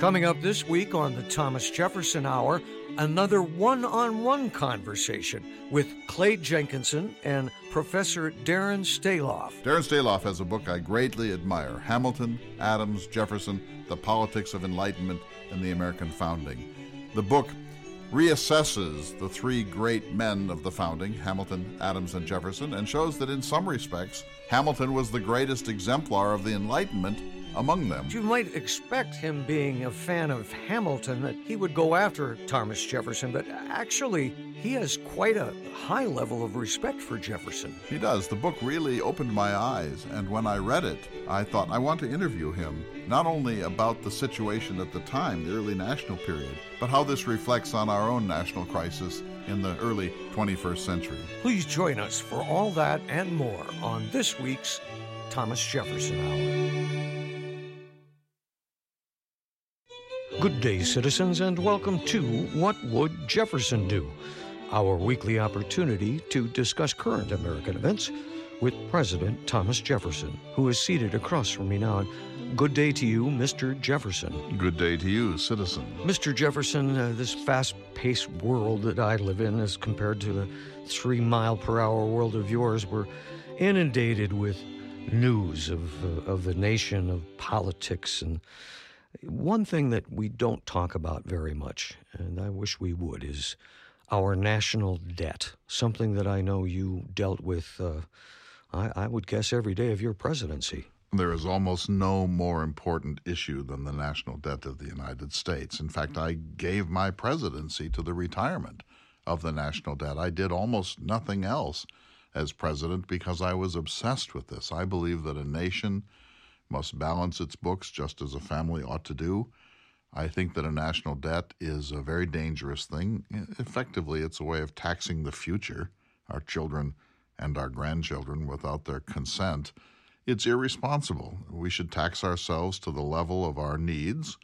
Coming up this week on the Thomas Jefferson Hour, another one on one conversation with Clay Jenkinson and Professor Darren Staloff. Darren Staloff has a book I greatly admire Hamilton, Adams, Jefferson, The Politics of Enlightenment, and the American Founding. The book reassesses the three great men of the founding, Hamilton, Adams, and Jefferson, and shows that in some respects, Hamilton was the greatest exemplar of the Enlightenment among them. You might expect him being a fan of Hamilton that he would go after Thomas Jefferson, but actually, he has quite a high level of respect for Jefferson. He does. The book really opened my eyes, and when I read it, I thought I want to interview him, not only about the situation at the time, the early national period, but how this reflects on our own national crisis in the early 21st century. Please join us for all that and more on this week's Thomas Jefferson Hour. Good day, citizens, and welcome to What Would Jefferson Do? Our weekly opportunity to discuss current American events with President Thomas Jefferson, who is seated across from me now. Good day to you, Mr. Jefferson. Good day to you, citizen. Mr. Jefferson, uh, this fast paced world that I live in, as compared to the three mile per hour world of yours, we're inundated with news of, uh, of the nation, of politics, and one thing that we don't talk about very much, and I wish we would, is our national debt. Something that I know you dealt with, uh, I, I would guess, every day of your presidency. There is almost no more important issue than the national debt of the United States. In fact, I gave my presidency to the retirement of the national debt. I did almost nothing else as president because I was obsessed with this. I believe that a nation must balance its books just as a family ought to do. I think that a national debt is a very dangerous thing. Effectively, it's a way of taxing the future, our children and our grandchildren, without their consent. It's irresponsible. We should tax ourselves to the level of our needs,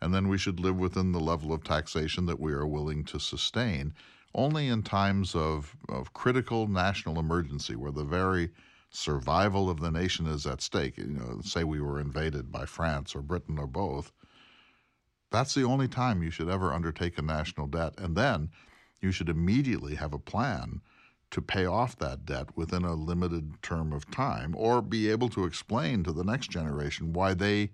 and then we should live within the level of taxation that we are willing to sustain. Only in times of, of critical national emergency, where the very survival of the nation is at stake, you know, say we were invaded by France or Britain or both, that's the only time you should ever undertake a national debt. And then you should immediately have a plan to pay off that debt within a limited term of time or be able to explain to the next generation why they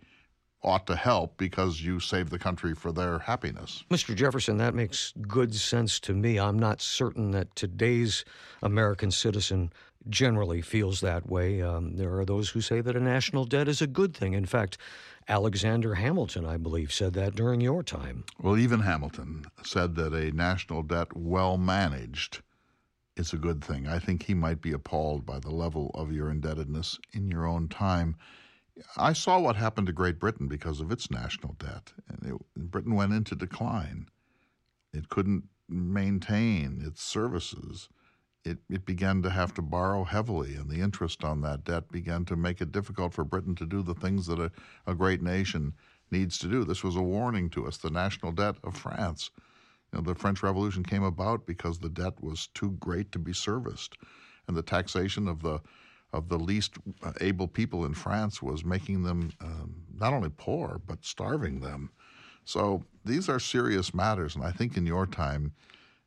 ought to help because you save the country for their happiness. Mr. Jefferson, that makes good sense to me. I'm not certain that today's American citizen generally feels that way. Um, there are those who say that a national debt is a good thing. In fact, Alexander Hamilton, I believe, said that during your time. Well, even Hamilton said that a national debt well managed is a good thing. I think he might be appalled by the level of your indebtedness in your own time. I saw what happened to Great Britain because of its national debt. And it, Britain went into decline. It couldn't maintain its services. It, it began to have to borrow heavily, and the interest on that debt began to make it difficult for Britain to do the things that a, a great nation needs to do. This was a warning to us. The national debt of France. You know, the French Revolution came about because the debt was too great to be serviced, and the taxation of the of the least uh, able people in France was making them um, not only poor, but starving them. So these are serious matters. And I think in your time,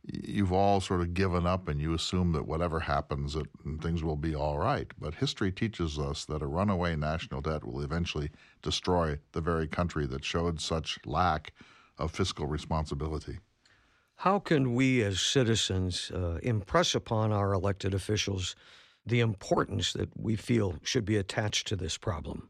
you've all sort of given up and you assume that whatever happens, that things will be all right. But history teaches us that a runaway national debt will eventually destroy the very country that showed such lack of fiscal responsibility. How can we as citizens uh, impress upon our elected officials the importance that we feel should be attached to this problem?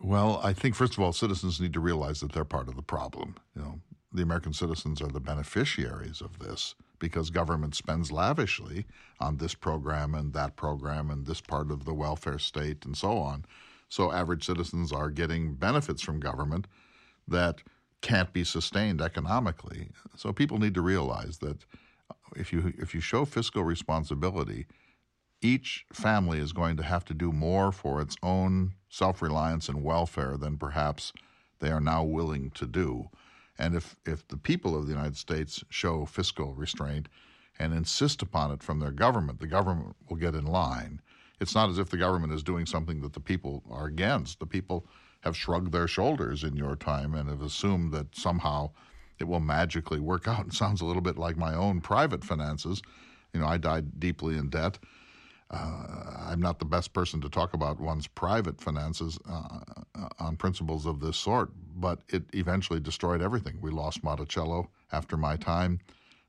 Well, I think first of all, citizens need to realize that they're part of the problem. You know, the American citizens are the beneficiaries of this because government spends lavishly on this program and that program and this part of the welfare state and so on. So average citizens are getting benefits from government that can't be sustained economically. So people need to realize that if you if you show fiscal responsibility, each family is going to have to do more for its own self reliance and welfare than perhaps they are now willing to do. And if, if the people of the United States show fiscal restraint and insist upon it from their government, the government will get in line. It's not as if the government is doing something that the people are against. The people have shrugged their shoulders in your time and have assumed that somehow it will magically work out. It sounds a little bit like my own private finances. You know, I died deeply in debt. Uh, I'm not the best person to talk about one's private finances uh, uh, on principles of this sort, but it eventually destroyed everything. We lost Monticello after my time.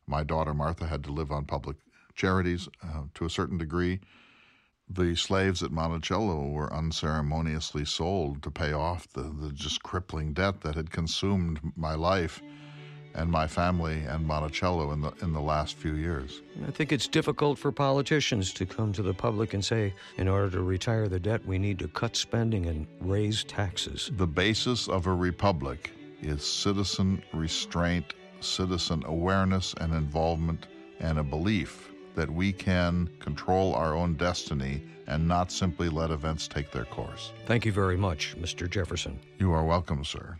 My daughter Martha had to live on public charities uh, to a certain degree. The slaves at Monticello were unceremoniously sold to pay off the, the just crippling debt that had consumed my life and my family and Monticello in the in the last few years. I think it's difficult for politicians to come to the public and say, in order to retire the debt, we need to cut spending and raise taxes. The basis of a republic is citizen restraint, citizen awareness and involvement, and a belief that we can control our own destiny and not simply let events take their course. Thank you very much, Mr. Jefferson. You are welcome, sir.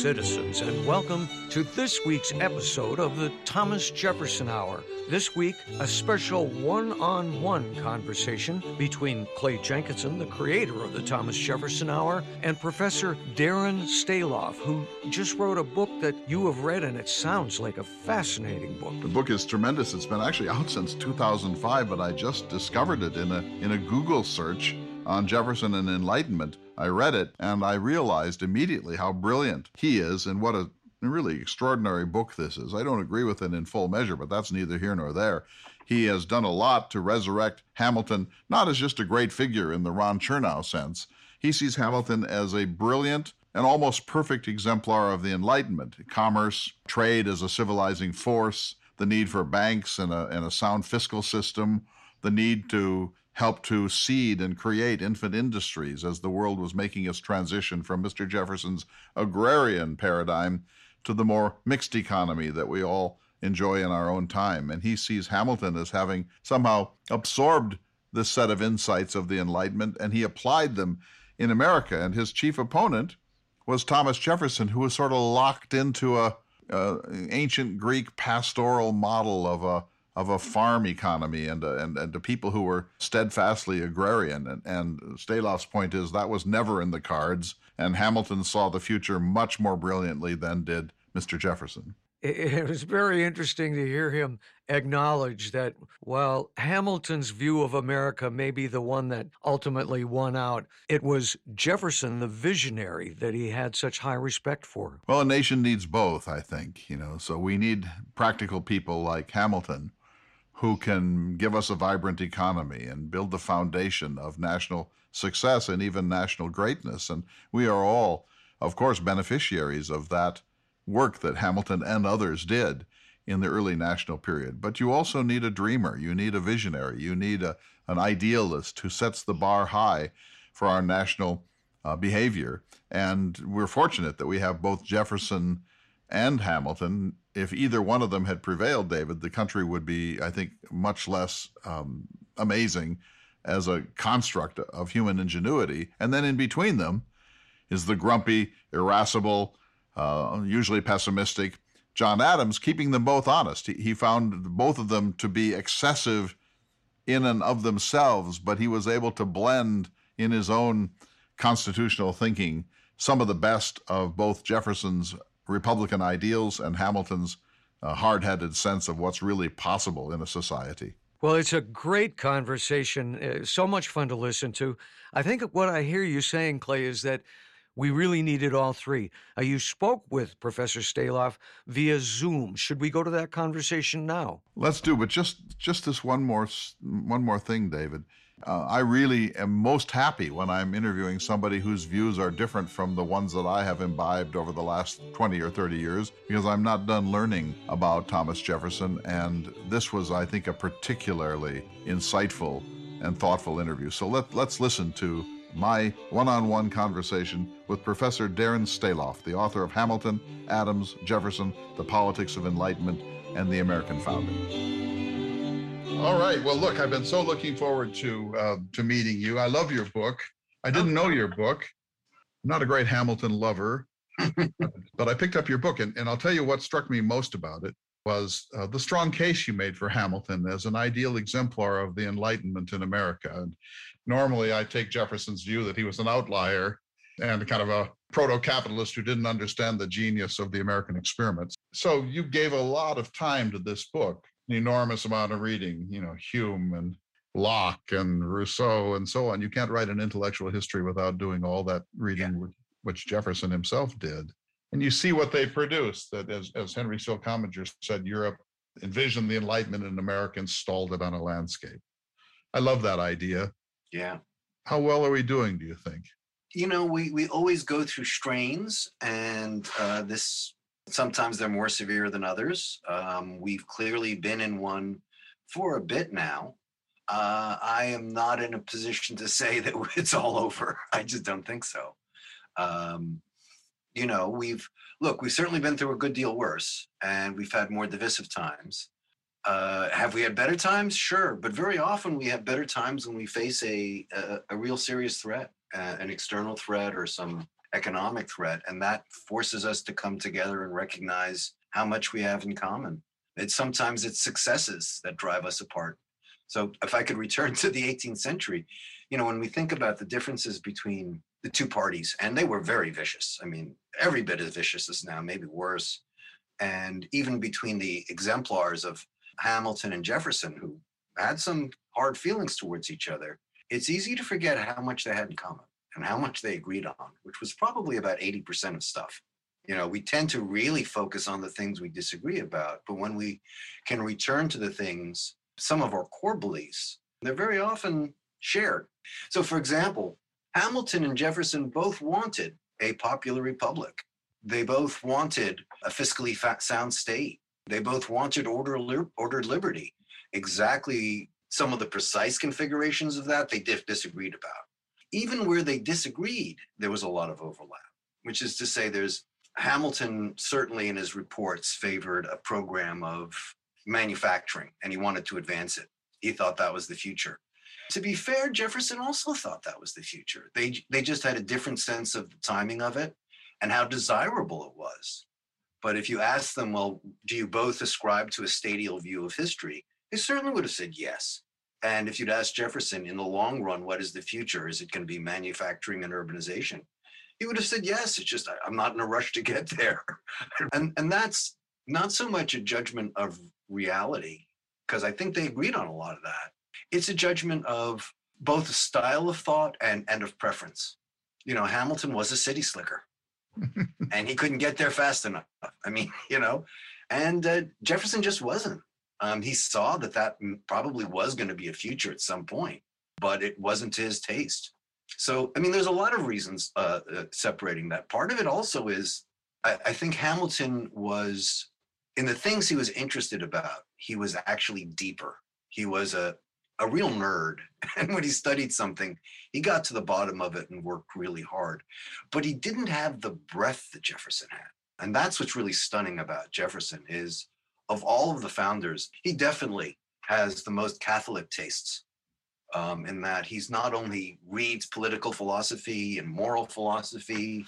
Citizens, and welcome to this week's episode of the Thomas Jefferson Hour. This week, a special one on one conversation between Clay Jenkinson, the creator of the Thomas Jefferson Hour, and Professor Darren Staloff, who just wrote a book that you have read, and it sounds like a fascinating book. The book is tremendous. It's been actually out since 2005, but I just discovered it in a, in a Google search on Jefferson and Enlightenment. I read it and I realized immediately how brilliant he is and what a really extraordinary book this is. I don't agree with it in full measure, but that's neither here nor there. He has done a lot to resurrect Hamilton, not as just a great figure in the Ron Chernow sense. He sees Hamilton as a brilliant and almost perfect exemplar of the Enlightenment commerce, trade as a civilizing force, the need for banks and a, and a sound fiscal system, the need to helped to seed and create infant industries as the world was making its transition from Mr. Jefferson's agrarian paradigm to the more mixed economy that we all enjoy in our own time. And he sees Hamilton as having somehow absorbed this set of insights of the Enlightenment and he applied them in America. And his chief opponent was Thomas Jefferson, who was sort of locked into a, ancient Greek pastoral model of a of a farm economy and, uh, and, and to people who were steadfastly agrarian. And, and Staloff's point is that was never in the cards, and Hamilton saw the future much more brilliantly than did Mr. Jefferson. It was very interesting to hear him acknowledge that while Hamilton's view of America may be the one that ultimately won out, it was Jefferson, the visionary, that he had such high respect for. Well, a nation needs both, I think, you know, so we need practical people like Hamilton who can give us a vibrant economy and build the foundation of national success and even national greatness. And we are all, of course, beneficiaries of that work that Hamilton and others did in the early national period. But you also need a dreamer, you need a visionary, you need a, an idealist who sets the bar high for our national uh, behavior. And we're fortunate that we have both Jefferson and Hamilton if either one of them had prevailed, David, the country would be, I think, much less um, amazing as a construct of human ingenuity. And then in between them is the grumpy, irascible, uh, usually pessimistic John Adams, keeping them both honest. He, he found both of them to be excessive in and of themselves, but he was able to blend in his own constitutional thinking some of the best of both Jefferson's Republican ideals and Hamilton's uh, hard headed sense of what's really possible in a society. Well, it's a great conversation. Uh, so much fun to listen to. I think what I hear you saying, Clay, is that we really needed all three. Uh, you spoke with Professor Staloff via Zoom. Should we go to that conversation now? Let's do, but just just this one more one more thing, David. Uh, I really am most happy when I'm interviewing somebody whose views are different from the ones that I have imbibed over the last 20 or 30 years because I'm not done learning about Thomas Jefferson. And this was, I think, a particularly insightful and thoughtful interview. So let, let's listen to my one on one conversation with Professor Darren Staloff, the author of Hamilton, Adams, Jefferson, The Politics of Enlightenment, and the American Founding. All right. Well, look, I've been so looking forward to uh, to meeting you. I love your book. I didn't know your book. I'm not a great Hamilton lover, but I picked up your book, and, and I'll tell you what struck me most about it was uh, the strong case you made for Hamilton as an ideal exemplar of the Enlightenment in America. And normally I take Jefferson's view that he was an outlier and kind of a proto capitalist who didn't understand the genius of the American experiment. So you gave a lot of time to this book, an enormous amount of reading, you know, Hume and Locke and Rousseau and so on. You can't write an intellectual history without doing all that reading, yeah. which Jefferson himself did and you see what they produced That, as, as Henry Steele Commager said, Europe envisioned the Enlightenment and America installed it on a landscape. I love that idea. Yeah. How well are we doing, do you think? You know, we, we always go through strains, and uh, this sometimes they're more severe than others. Um, we've clearly been in one for a bit now. Uh, I am not in a position to say that it's all over. I just don't think so. Um, you know, we've look, we've certainly been through a good deal worse, and we've had more divisive times. Uh, have we had better times? Sure, but very often we have better times when we face a a, a real serious threat, uh, an external threat or some economic threat, and that forces us to come together and recognize how much we have in common. It's sometimes it's successes that drive us apart. So if I could return to the 18th century, you know, when we think about the differences between the two parties, and they were very vicious. I mean, every bit as vicious as now, maybe worse. And even between the exemplars of Hamilton and Jefferson, who had some hard feelings towards each other, it's easy to forget how much they had in common and how much they agreed on, which was probably about 80% of stuff. You know, we tend to really focus on the things we disagree about, but when we can return to the things, some of our core beliefs, they're very often shared. So, for example, Hamilton and Jefferson both wanted a popular republic. They both wanted a fiscally sound state. They both wanted order, ordered liberty. Exactly some of the precise configurations of that they disagreed about. Even where they disagreed, there was a lot of overlap, which is to say, there's Hamilton certainly in his reports favored a program of manufacturing and he wanted to advance it. He thought that was the future. To be fair, Jefferson also thought that was the future. They they just had a different sense of the timing of it and how desirable it was. But if you ask them, well, do you both ascribe to a stadial view of history? They certainly would have said yes. And if you'd asked Jefferson in the long run, what is the future? Is it going to be manufacturing and urbanization? He would have said yes. It's just I'm not in a rush to get there. and and that's not so much a judgment of reality, because I think they agreed on a lot of that it's a judgment of both a style of thought and, and of preference. You know, Hamilton was a city slicker and he couldn't get there fast enough. I mean, you know, and uh, Jefferson just wasn't. Um, he saw that that probably was going to be a future at some point, but it wasn't to his taste. So, I mean, there's a lot of reasons uh, uh, separating that. Part of it also is I, I think Hamilton was, in the things he was interested about, he was actually deeper. He was a, a real nerd. And when he studied something, he got to the bottom of it and worked really hard. But he didn't have the breadth that Jefferson had. And that's what's really stunning about Jefferson is of all of the founders, he definitely has the most Catholic tastes. Um, in that he's not only reads political philosophy and moral philosophy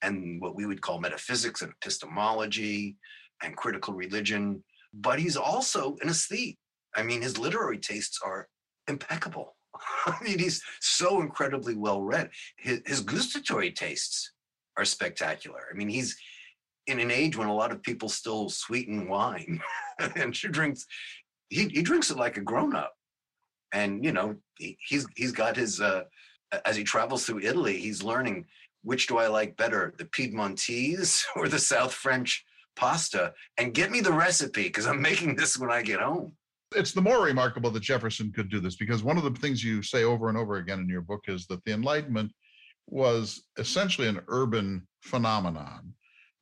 and what we would call metaphysics and epistemology and critical religion, but he's also an aesthete. I mean, his literary tastes are impeccable. I mean, he's so incredibly well read. His, his gustatory tastes are spectacular. I mean, he's in an age when a lot of people still sweeten wine and she drinks, he, he drinks it like a grown up. And, you know, he, he's, he's got his, uh, as he travels through Italy, he's learning which do I like better, the Piedmontese or the South French pasta? And get me the recipe because I'm making this when I get home it's the more remarkable that Jefferson could do this because one of the things you say over and over again in your book is that the Enlightenment was essentially an urban phenomenon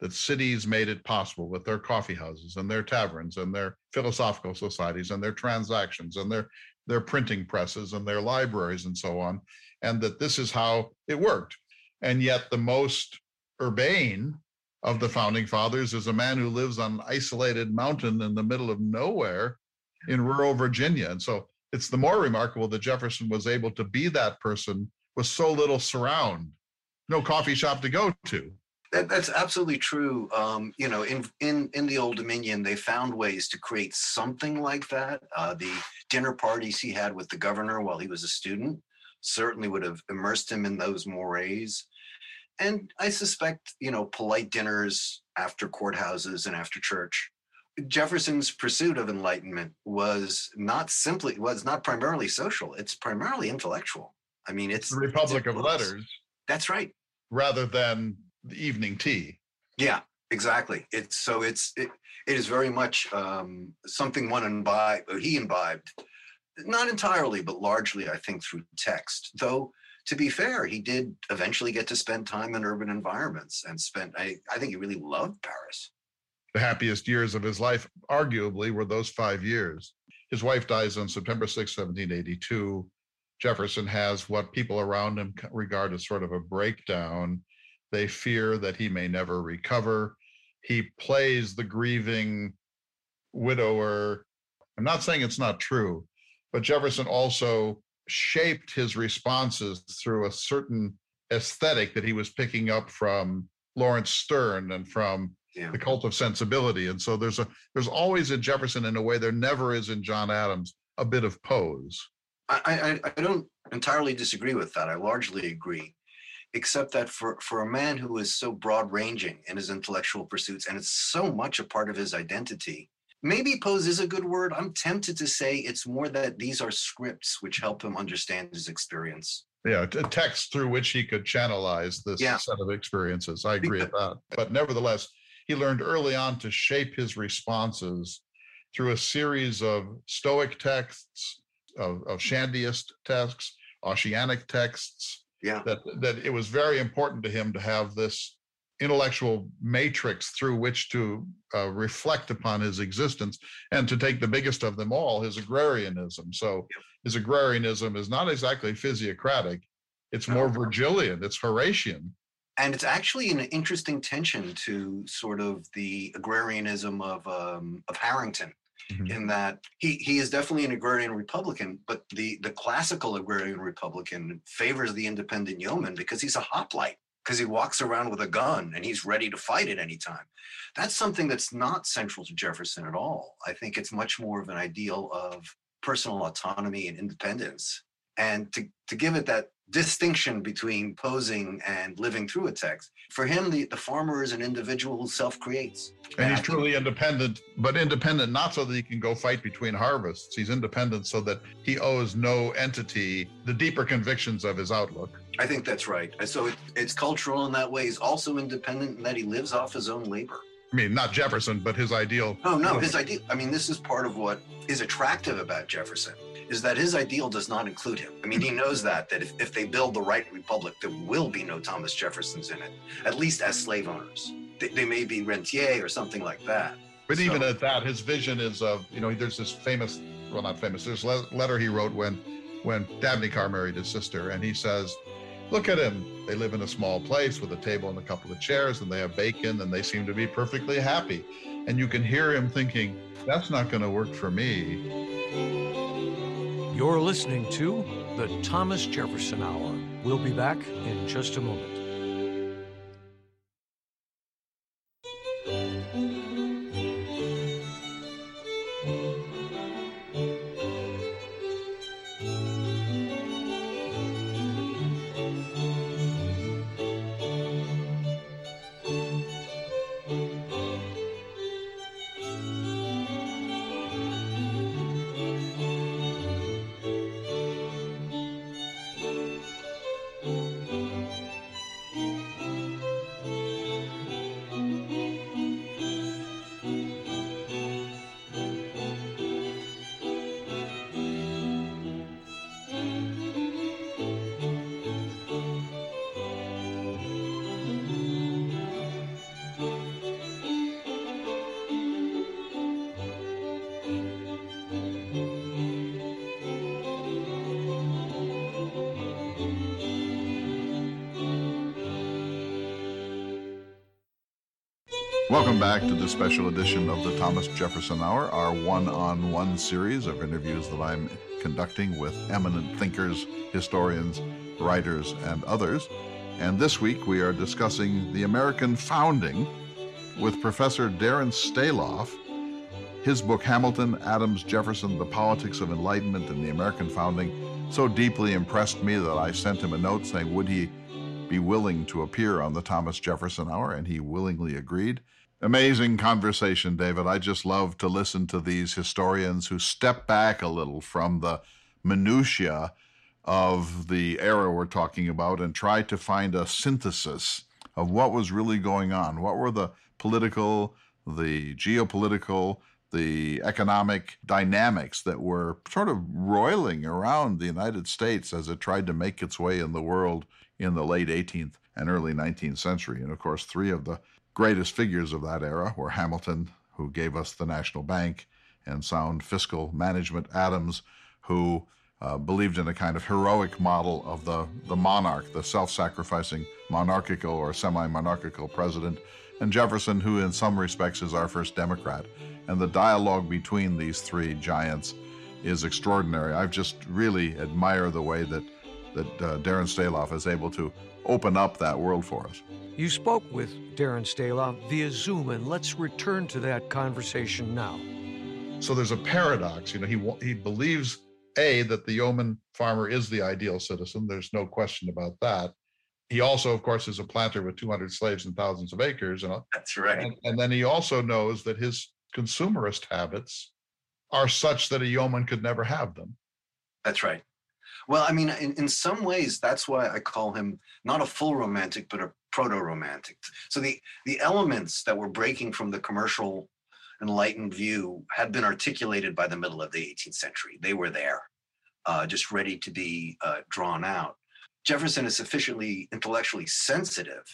that cities made it possible with their coffee houses and their taverns and their philosophical societies and their transactions and their their printing presses and their libraries and so on, and that this is how it worked. And yet, the most urbane of the founding fathers is a man who lives on an isolated mountain in the middle of nowhere in rural Virginia. And so it's the more remarkable that Jefferson was able to be that person with so little surround, no coffee shop to go to. That, that's absolutely true. Um, you know, in in in the Old Dominion, they found ways to create something like that. Uh, the dinner parties he had with the governor while he was a student certainly would have immersed him in those mores. And I suspect, you know, polite dinners after courthouses and after church. Jefferson's pursuit of enlightenment was not simply was not primarily social. It's primarily intellectual. I mean, it's the Republic it's of Letters. That's right. Rather than the evening tea. Yeah, exactly. It's so it's it, it is very much um, something one imbibed. He imbibed, not entirely, but largely, I think, through text. Though to be fair, he did eventually get to spend time in urban environments and spent. I I think he really loved Paris. The happiest years of his life, arguably, were those five years. His wife dies on September 6, 1782. Jefferson has what people around him regard as sort of a breakdown they fear that he may never recover. He plays the grieving widower. I'm not saying it's not true, but Jefferson also shaped his responses through a certain aesthetic that he was picking up from Laurence Sterne and from yeah. the cult of sensibility. And so there's a there's always in Jefferson in a way there never is in John Adams a bit of pose. I, I, I don't entirely disagree with that. I largely agree except that for, for a man who is so broad ranging in his intellectual pursuits and it's so much a part of his identity, maybe pose is a good word. I'm tempted to say it's more that these are scripts which help him understand his experience. Yeah, a text through which he could channelize this yeah. set of experiences. I agree with that. But nevertheless, he learned early on to shape his responses through a series of Stoic texts, of, of Shandyist texts, Ossianic texts, yeah. that that it was very important to him to have this intellectual matrix through which to uh, reflect upon his existence and to take the biggest of them all his agrarianism. So his agrarianism is not exactly physiocratic. It's more virgilian. It's horatian. And it's actually an interesting tension to sort of the agrarianism of um, of harrington mm-hmm. in that he he is definitely an agrarian Republican, but the the classical agrarian Republican favors the independent yeoman because he's a hoplite because he walks around with a gun and he's ready to fight at any time. That's something that's not central to Jefferson at all. I think it's much more of an ideal of personal autonomy and independence. And to, to give it that distinction between posing and living through a text. For him, the, the farmer is an individual who self creates. And, and he's truly independent, but independent not so that he can go fight between harvests. He's independent so that he owes no entity the deeper convictions of his outlook. I think that's right. So it, it's cultural in that way. He's also independent in that he lives off his own labor. I mean, not Jefferson, but his ideal. Oh, no, his ideal. I mean, this is part of what is attractive about Jefferson is that his ideal does not include him. I mean, he knows that that if, if they build the right republic, there will be no Thomas Jeffersons in it, at least as slave owners. They, they may be rentier or something like that. But so, even at that, his vision is of you know there's this famous well not famous there's a letter he wrote when when Dabney Carr married his sister, and he says, "Look at him. They live in a small place with a table and a couple of chairs, and they have bacon, and they seem to be perfectly happy." And you can hear him thinking, "That's not going to work for me." You're listening to the Thomas Jefferson Hour. We'll be back in just a moment. Back to this special edition of the Thomas Jefferson Hour, our one on one series of interviews that I'm conducting with eminent thinkers, historians, writers, and others. And this week we are discussing the American founding with Professor Darren Staloff. His book, Hamilton, Adams, Jefferson, The Politics of Enlightenment and the American Founding, so deeply impressed me that I sent him a note saying, would he be willing to appear on the Thomas Jefferson Hour? And he willingly agreed. Amazing conversation, David. I just love to listen to these historians who step back a little from the minutiae of the era we're talking about and try to find a synthesis of what was really going on. What were the political, the geopolitical, the economic dynamics that were sort of roiling around the United States as it tried to make its way in the world in the late 18th and early 19th century. And of course, three of the greatest figures of that era were Hamilton, who gave us the national bank and sound fiscal management, Adams, who uh, believed in a kind of heroic model of the, the monarch, the self sacrificing monarchical or semi monarchical president, and Jefferson, who in some respects is our first Democrat. And the dialogue between these three giants is extraordinary. I've just really admire the way that, that uh, Darren Staloff is able to open up that world for us. You spoke with Darren Staloff via Zoom, and let's return to that conversation now. So there's a paradox. You know, he he believes a that the yeoman farmer is the ideal citizen. There's no question about that. He also, of course, is a planter with 200 slaves and thousands of acres. And, That's right. And, and then he also knows that his consumerist habits are such that a yeoman could never have them. That's right. Well, I mean, in, in some ways, that's why I call him not a full romantic, but a proto-romantic. So the the elements that were breaking from the commercial enlightened view had been articulated by the middle of the 18th century. They were there, uh, just ready to be uh, drawn out. Jefferson is sufficiently intellectually sensitive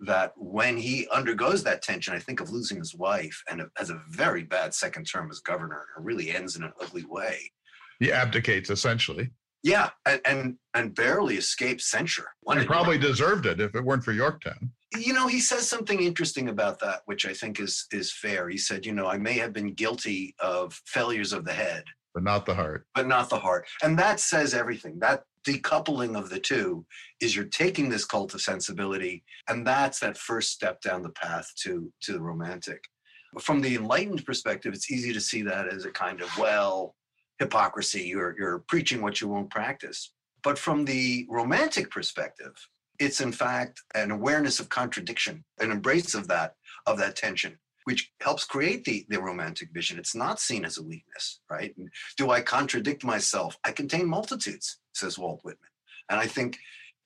that when he undergoes that tension, I think of losing his wife and has a very bad second term as governor. It really ends in an ugly way. He abdicates essentially. Yeah, and and, and barely escaped censure. One he probably deserved it if it weren't for Yorktown. You know, he says something interesting about that, which I think is is fair. He said, you know, I may have been guilty of failures of the head, but not the heart. But not the heart. And that says everything. That decoupling of the two is you're taking this cult of sensibility, and that's that first step down the path to to the romantic. From the enlightened perspective, it's easy to see that as a kind of well, hypocrisy. You're, you're preaching what you won't practice. But from the romantic perspective, it's in fact an awareness of contradiction, an embrace of that, of that tension, which helps create the, the romantic vision. It's not seen as a weakness, right? Do I contradict myself? I contain multitudes, says Walt Whitman. And I think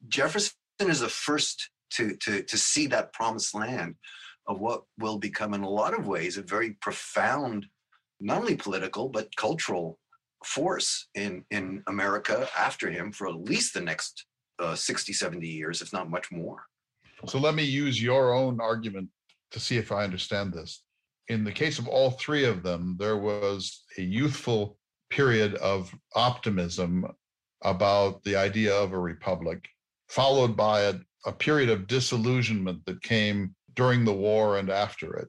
Jefferson is the first to, to, to see that promised land of what will become, in a lot of ways, a very profound, not only political, but cultural force in in America after him for at least the next uh, 60, 70 years, if not much more. So let me use your own argument to see if I understand this. In the case of all three of them, there was a youthful period of optimism about the idea of a republic, followed by a, a period of disillusionment that came during the war and after it.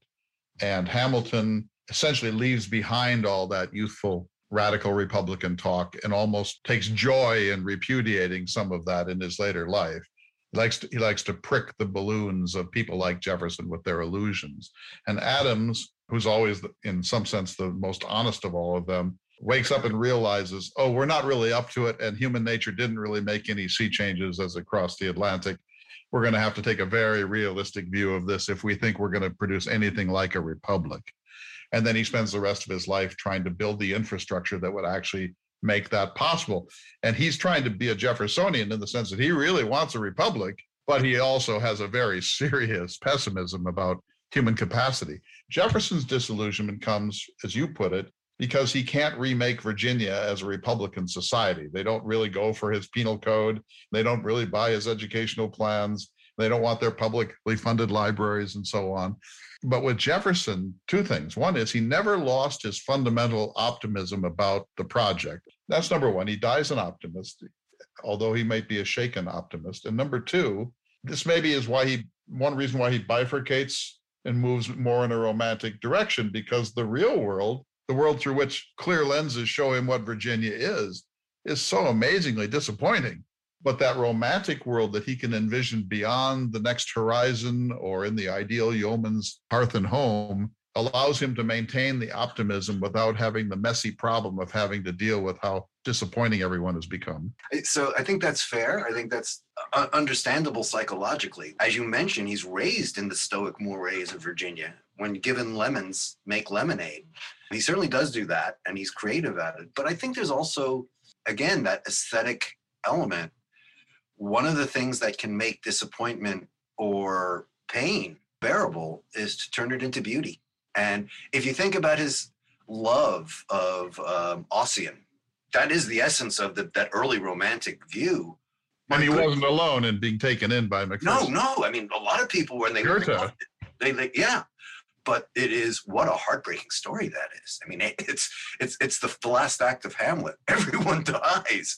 And Hamilton essentially leaves behind all that youthful radical Republican talk and almost takes joy in repudiating some of that in his later life. He likes to, he likes to prick the balloons of people like Jefferson with their illusions. And Adams, who's always, in some sense, the most honest of all of them, wakes up and realizes, oh, we're not really up to it, and human nature didn't really make any sea changes as across the Atlantic. We're going to have to take a very realistic view of this if we think we're going to produce anything like a republic. And then he spends the rest of his life trying to build the infrastructure that would actually make that possible. And he's trying to be a Jeffersonian in the sense that he really wants a republic, but he also has a very serious pessimism about human capacity. Jefferson's disillusionment comes, as you put it, because he can't remake Virginia as a Republican society. They don't really go for his penal code. They don't really buy his educational plans. They don't want their publicly funded libraries and so on. But with Jefferson, two things. One is he never lost his fundamental optimism about the project. That's number one. He dies an optimist, although he might be a shaken optimist. And number two, this maybe is why he one reason why he bifurcates and moves more in a romantic direction because the real world, the world through which clear lenses show him what Virginia is, is so amazingly disappointing. But that romantic world that he can envision beyond the next horizon or in the ideal yeoman's hearth and home allows him to maintain the optimism without having the messy problem of having to deal with how disappointing everyone has become. So I think that's fair. I think that's uh, understandable psychologically. As you mentioned, he's raised in the stoic mores of Virginia. When given lemons, make lemonade. He certainly does do that, and he's creative at it. But I think there's also, again, that aesthetic element. One of the things that can make disappointment or pain bearable is to turn it into beauty. And if you think about his love of um, Ossian, that is the essence of the, that early romantic view. And he wasn't alone in being taken in by Macpherson. No, no. I mean, a lot of people when they, they, they, they yeah, but it is what a heartbreaking story that is. I mean, it's it's it's the, the last act of Hamlet. Everyone dies,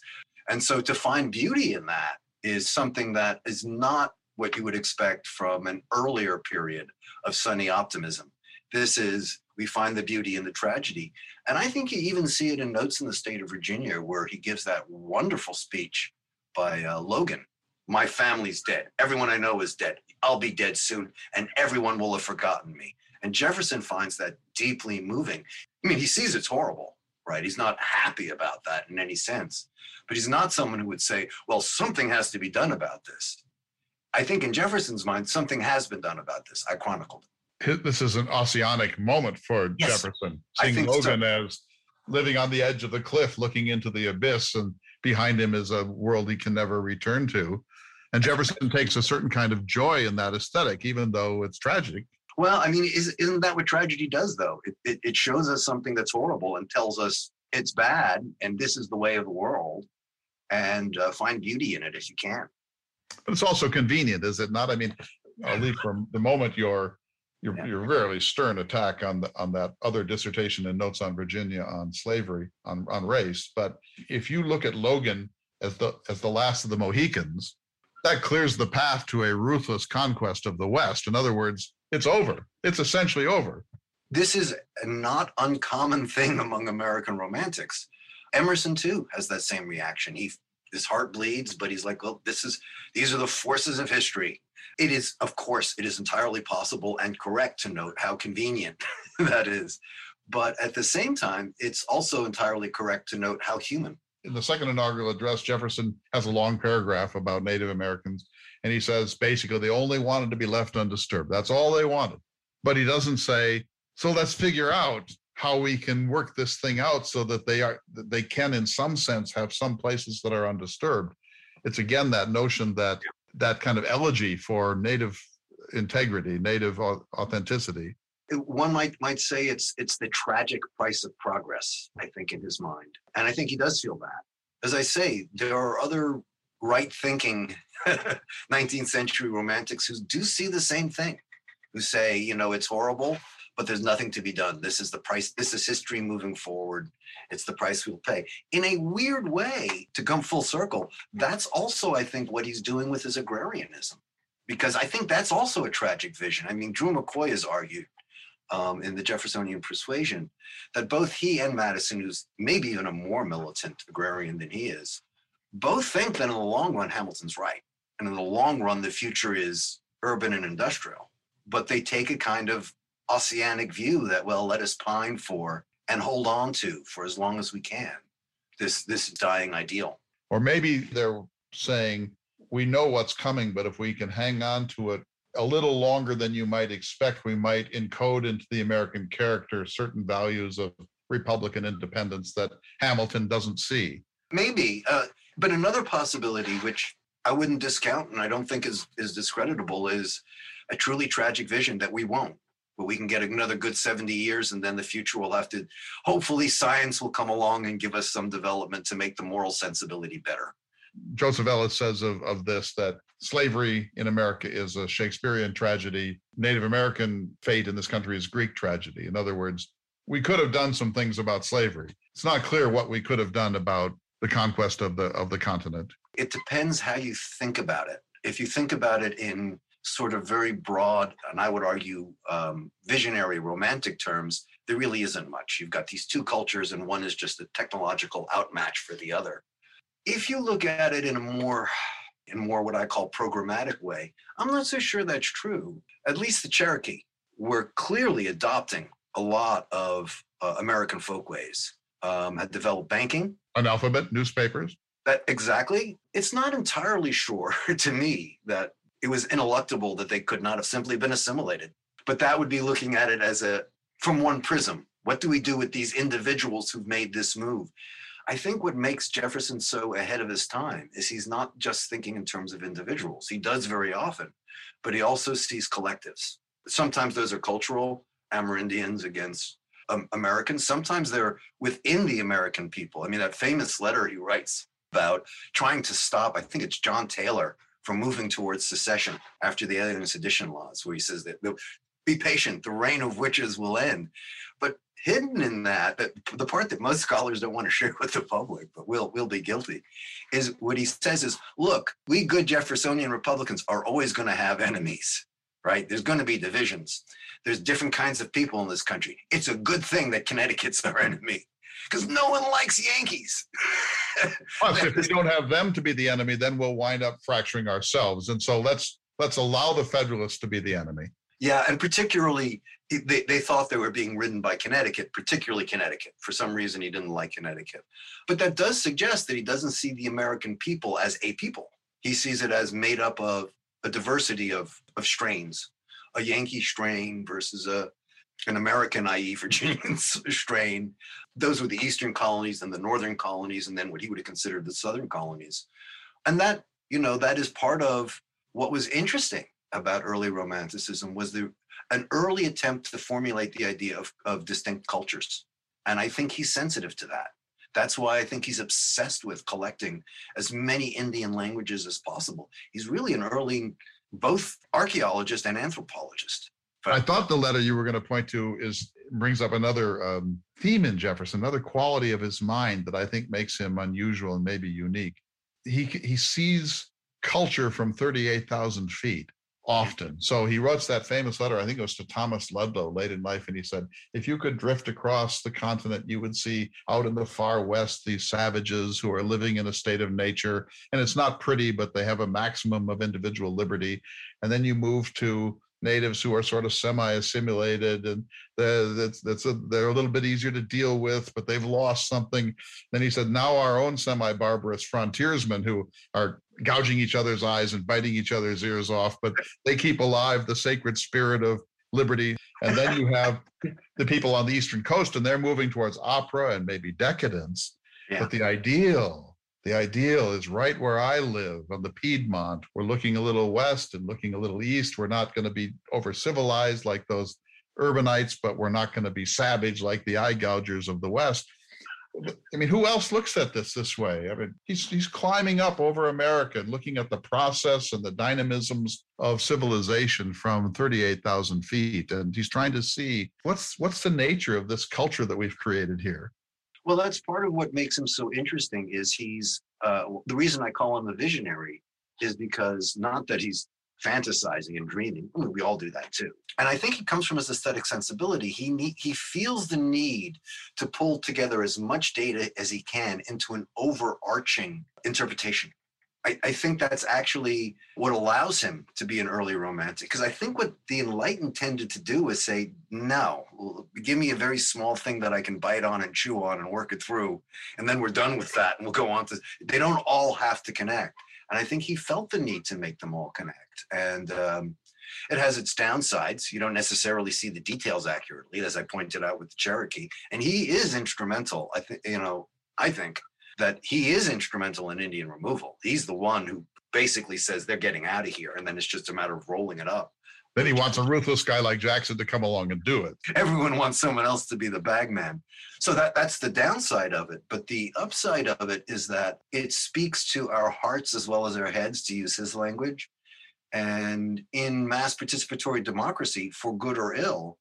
and so to find beauty in that is something that is not what you would expect from an earlier period of sunny optimism. This is, we find the beauty in the tragedy. And I think you even see it in Notes in the State of Virginia, where he gives that wonderful speech by uh, Logan. My family's dead. Everyone I know is dead. I'll be dead soon, and everyone will have forgotten me. And Jefferson finds that deeply moving. I mean, he sees it's horrible, right? He's not happy about that in any sense, but he's not someone who would say, well, something has to be done about this. I think in Jefferson's mind, something has been done about this. I chronicled it this is an ossianic moment for yes, Jefferson, seeing Logan so. as living on the edge of the cliff, looking into the abyss, and behind him is a world he can never return to. And Jefferson takes a certain kind of joy in that aesthetic, even though it's tragic. Well, I mean, is, not that what tragedy does, though? It, it, it shows us something that's horrible and tells us it's bad and this is the way of the world, and uh, find beauty in it if you can. But it's also convenient, is it not? I mean, I'll leave from the moment you're your, yeah. your very stern attack on the, on that other dissertation and notes on Virginia on slavery on, on race. But if you look at Logan as the as the last of the Mohicans, that clears the path to a ruthless conquest of the West. In other words, it's over. It's essentially over. This is a not uncommon thing among American romantics. Emerson too has that same reaction. He his heart bleeds, but he's like, well, this is these are the forces of history. It is, of course, it is entirely possible and correct to note how convenient that is. But at the same time, it's also entirely correct to note how human. In the second inaugural address, Jefferson has a long paragraph about Native Americans. And he says basically they only wanted to be left undisturbed. That's all they wanted. But he doesn't say, so let's figure out how we can work this thing out so that they are that they can in some sense have some places that are undisturbed it's again that notion that that kind of elegy for native integrity, native authenticity. One might might say it's it's the tragic price of progress. I think in his mind, and I think he does feel that. As I say, there are other right-thinking 19th century romantics who do see the same thing, who say, you know, it's horrible, but there's nothing to be done. This is the price. This is history moving forward. It's the price we'll pay. In a weird way, to come full circle, that's also, I think, what he's doing with his agrarianism, because I think that's also a tragic vision. I mean, Drew McCoy has argued um, in the Jeffersonian Persuasion that both he and Madison, who's maybe even a more militant agrarian than he is, both think that in the long run, Hamilton's right. And in the long run, the future is urban and industrial. But they take a kind of Ossianic view that, well, let us pine for and hold on to for as long as we can this this dying ideal. Or maybe they're saying we know what's coming, but if we can hang on to it a little longer than you might expect, we might encode into the American character certain values of Republican independence that Hamilton doesn't see. Maybe, uh, but another possibility, which I wouldn't discount and I don't think is is discreditable, is a truly tragic vision that we won't but we can get another good 70 years and then the future will have to hopefully science will come along and give us some development to make the moral sensibility better. Joseph ellis says of, of this that slavery in america is a shakespearean tragedy. Native american fate in this country is greek tragedy. In other words we could have done some things about slavery. It's not clear what we could have done about the conquest of the of the continent it depends how you think about it if you think about it in sort of very broad, and I would argue um, visionary romantic terms, there really isn't much. You've got these two cultures, and one is just a technological outmatch for the other. If you look at it in a more in more what I call programmatic way, I'm not so sure that's true. At least the Cherokee were clearly adopting a lot of uh, American folkways. Um, had developed banking, an alphabet, newspapers. That exactly. It's not entirely sure to me that it was ineluctable that they could not have simply been assimilated. But that would be looking at it as a from one prism. What do we do with these individuals who've made this move? I think what makes Jefferson so ahead of his time is he's not just thinking in terms of individuals. He does very often, but he also sees collectives. Sometimes those are cultural Amerindians against um, Americans. Sometimes they're within the American people. I mean, that famous letter he writes about trying to stop, I think it's John Taylor, from moving towards secession after the Alien Sedition laws, where he says that be patient, the reign of witches will end. But hidden in that, that the part that most scholars don't want to share with the public, but will will be guilty, is what he says is, look, we good Jeffersonian Republicans are always going to have enemies, right? There's going to be divisions. There's different kinds of people in this country. It's a good thing that Connecticut's our enemy because no one likes Yankees. If we don't have them to be the enemy, then we'll wind up fracturing ourselves. And so let's let's allow the Federalists to be the enemy. Yeah, and particularly they, they thought they were being ridden by Connecticut, particularly Connecticut. For some reason, he didn't like Connecticut. But that does suggest that he doesn't see the American people as a people. He sees it as made up of a diversity of, of strains, a Yankee strain versus a an American, i.e., Virginian strain. Those were the eastern colonies and the northern colonies, and then what he would have considered the southern colonies. And that, you know, that is part of what was interesting about early romanticism was the an early attempt to formulate the idea of, of distinct cultures. And I think he's sensitive to that. That's why I think he's obsessed with collecting as many Indian languages as possible. He's really an early both archaeologist and anthropologist. I thought the letter you were going to point to is brings up another um, theme in Jefferson, another quality of his mind that I think makes him unusual and maybe unique. He he sees culture from thirty eight thousand feet often. So he wrote that famous letter, I think it was to Thomas Ludlow late in life, and he said, if you could drift across the continent, you would see out in the far west these savages who are living in a state of nature. And it's not pretty, but they have a maximum of individual liberty. And then you move to natives who are sort of semi-assimilated and that's that's a, they're a little bit easier to deal with but they've lost something. Then he said now our own semi-barbarous frontiersmen who are gouging each other's eyes and biting each other's ears off but they keep alive the sacred spirit of liberty. And then you have the people on the eastern coast and they're moving towards opera and maybe decadence. Yeah. but the ideal the ideal is right where I live on the Piedmont. We're looking a little west and looking a little east. We're not going to be over civilized like those urbanites, but we're not going to be savage like the eye gougers of the West. I mean, who else looks at this this way? I mean, he's he's climbing up over America and looking at the process and the dynamisms of civilization from 38,000 feet, and he's trying to see what's what's the nature of this culture that we've created here. Well, that's part of what makes him so interesting. Is he's uh, the reason I call him a visionary is because not that he's fantasizing and dreaming. I mean, we all do that too. And I think it comes from his aesthetic sensibility. He need, he feels the need to pull together as much data as he can into an overarching interpretation. I, I think that's actually what allows him to be an early romantic. Because I think what the Enlightened tended to do is say, no, give me a very small thing that I can bite on and chew on and work it through. And then we're done with that and we'll go on to, they don't all have to connect. And I think he felt the need to make them all connect. And um, it has its downsides. You don't necessarily see the details accurately, as I pointed out with the Cherokee. And he is instrumental. I think, you know, I think that he is instrumental in Indian removal. He's the one who basically says they're getting out of here, and then it's just a matter of rolling it up. Then he wants a ruthless guy like Jackson to come along and do it. Everyone wants someone else to be the bagman. So that that's the downside of it. But the upside of it is that it speaks to our hearts as well as our heads, to use his language. And in mass participatory democracy, for good or ill,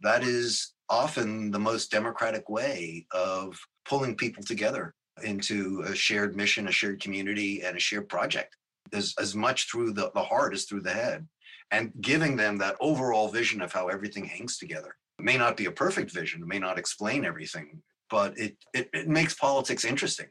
that is often the most democratic way of pulling people together into a shared mission, a shared community, and a shared project. There's as much through the, the heart as through the head. and giving them that overall vision of how everything hangs together. It may not be a perfect vision, it may not explain everything, but it, it, it makes politics interesting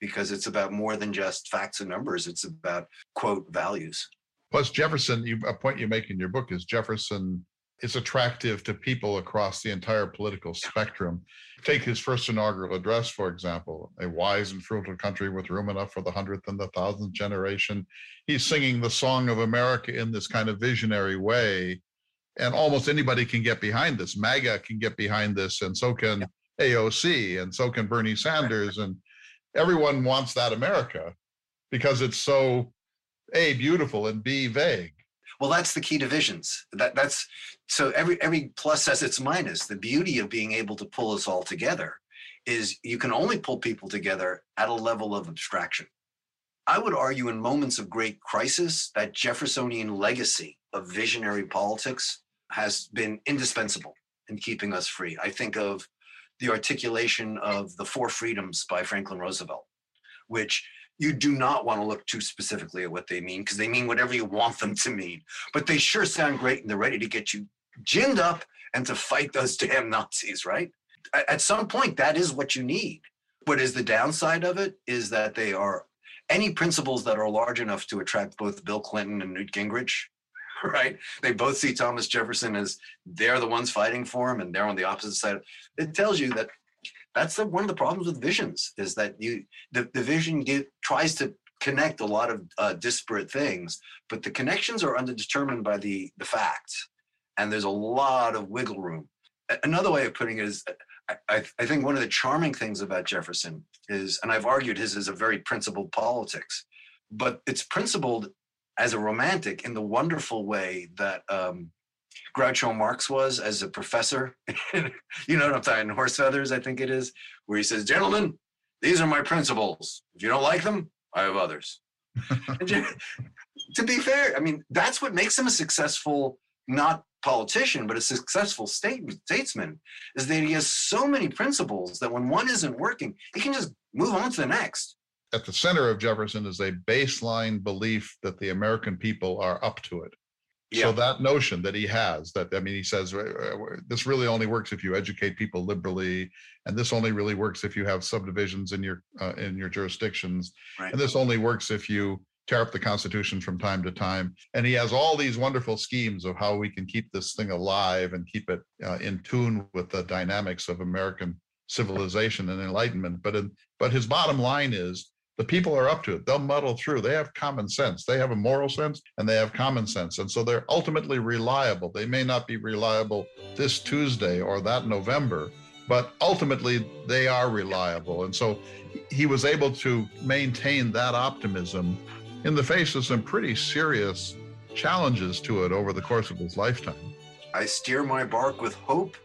because it's about more than just facts and numbers. It's about quote values. Plus, Jefferson, you, a point you make in your book is Jefferson is attractive to people across the entire political spectrum. Take his first inaugural address, for example, a wise and fruitful country with room enough for the hundredth and the thousandth generation. He's singing the song of America in this kind of visionary way. And almost anybody can get behind this. MAGA can get behind this, and so can AOC, and so can Bernie Sanders. And everyone wants that America because it's so A, beautiful, and B, vague. Well, that's the key to visions. That that's so every every plus has its minus. The beauty of being able to pull us all together is you can only pull people together at a level of abstraction. I would argue in moments of great crisis that Jeffersonian legacy of visionary politics has been indispensable in keeping us free. I think of the articulation of the four freedoms by Franklin Roosevelt, which you do not want to look too specifically at what they mean because they mean whatever you want them to mean. But they sure sound great and they're ready to get you ginned up and to fight those damn Nazis, right? At some point, that is what you need. What is the downside of it is that they are any principles that are large enough to attract both Bill Clinton and Newt Gingrich, right? They both see Thomas Jefferson as they're the ones fighting for him and they're on the opposite side. It tells you that that's the, one of the problems with visions is that you the, the vision get, tries to connect a lot of uh, disparate things, but the connections are underdetermined by the the facts, and there's a lot of wiggle room. Another way of putting it is, I, I think one of the charming things about Jefferson is, and I've argued his is a very principled politics, but it's principled as a romantic in the wonderful way that um, Groucho Marx was as a professor. you know what I'm talking? Horse feathers, I think it is, where he says, "Gentlemen, these are my principles. If you don't like them, I have others." to be fair, I mean that's what makes him a successful not politician, but a successful state, statesman, is that he has so many principles that when one isn't working, he can just move on to the next. At the center of Jefferson is a baseline belief that the American people are up to it. Yeah. So that notion that he has that I mean he says this really only works if you educate people liberally, and this only really works if you have subdivisions in your uh, in your jurisdictions, right. and this only works if you tear up the Constitution from time to time. And he has all these wonderful schemes of how we can keep this thing alive and keep it uh, in tune with the dynamics of American civilization and enlightenment. But in, but his bottom line is the people are up to it. They'll muddle through. They have common sense. They have a moral sense and they have common sense. And so they're ultimately reliable. They may not be reliable this Tuesday or that November, but ultimately they are reliable. And so he was able to maintain that optimism in the face of some pretty serious challenges to it over the course of his lifetime. I steer my bark with hope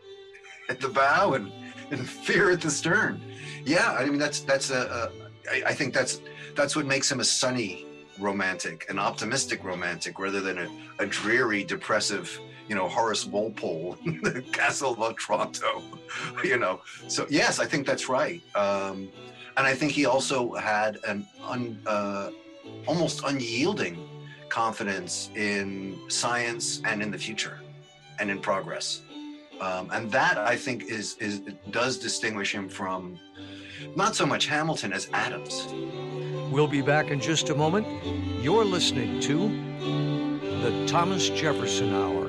at the bow and, and fear at the stern. Yeah, I mean that's that's a, a I, I think that's that's what makes him a sunny romantic, an optimistic romantic, rather than a, a dreary, depressive, you know, Horace Walpole, the Castle of Otranto, you know. So yes, I think that's right. Um, and I think he also had an un, uh, almost unyielding confidence in science and in the future and in progress. Um, and that I think is is does distinguish him from not so much Hamilton as Adams. We'll be back in just a moment. You're listening to the Thomas Jefferson Hour.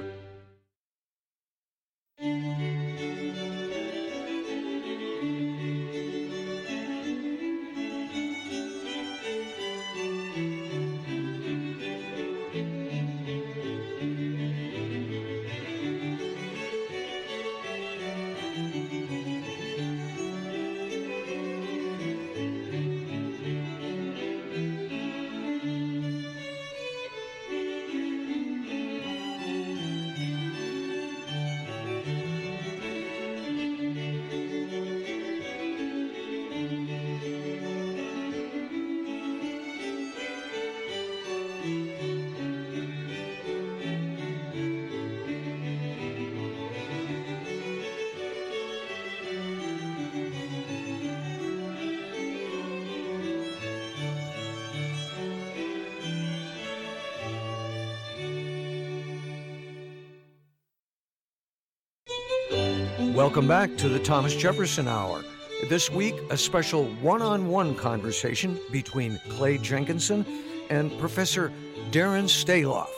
Welcome back to the Thomas Jefferson Hour. This week, a special one on one conversation between Clay Jenkinson and Professor Darren Staloff.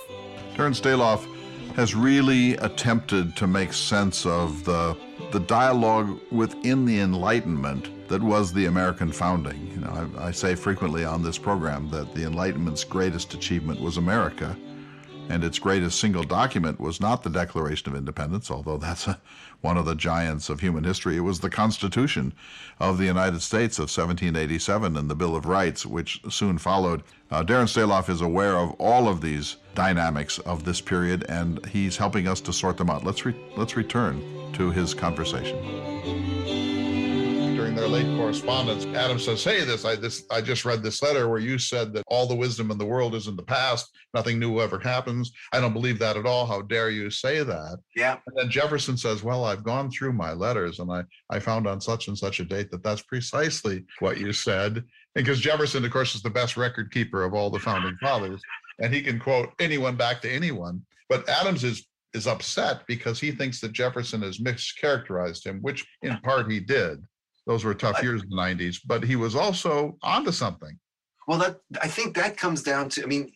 Darren Staloff has really attempted to make sense of the, the dialogue within the Enlightenment that was the American founding. You know, I, I say frequently on this program that the Enlightenment's greatest achievement was America and its greatest single document was not the Declaration of Independence, although that's a, one of the giants of human history. It was the Constitution of the United States of 1787 and the Bill of Rights, which soon followed. Uh, Darren Staloff is aware of all of these dynamics of this period, and he's helping us to sort them out. Let's re- let's return to his conversation during their late correspondence, Adam says, "Hey, this I this I just read this letter where you said that all the wisdom in the world is in the past, nothing new ever happens. I don't believe that at all. How dare you say that?" Yeah. And then Jefferson says, "Well, I've gone through my letters and I I found on such and such a date that that's precisely what you said." Because Jefferson, of course, is the best record keeper of all the founding fathers, and he can quote anyone back to anyone. But Adams is is upset because he thinks that Jefferson has mischaracterized him, which in part he did. Those were tough years in the 90s, but he was also onto something. Well, that I think that comes down to, I mean,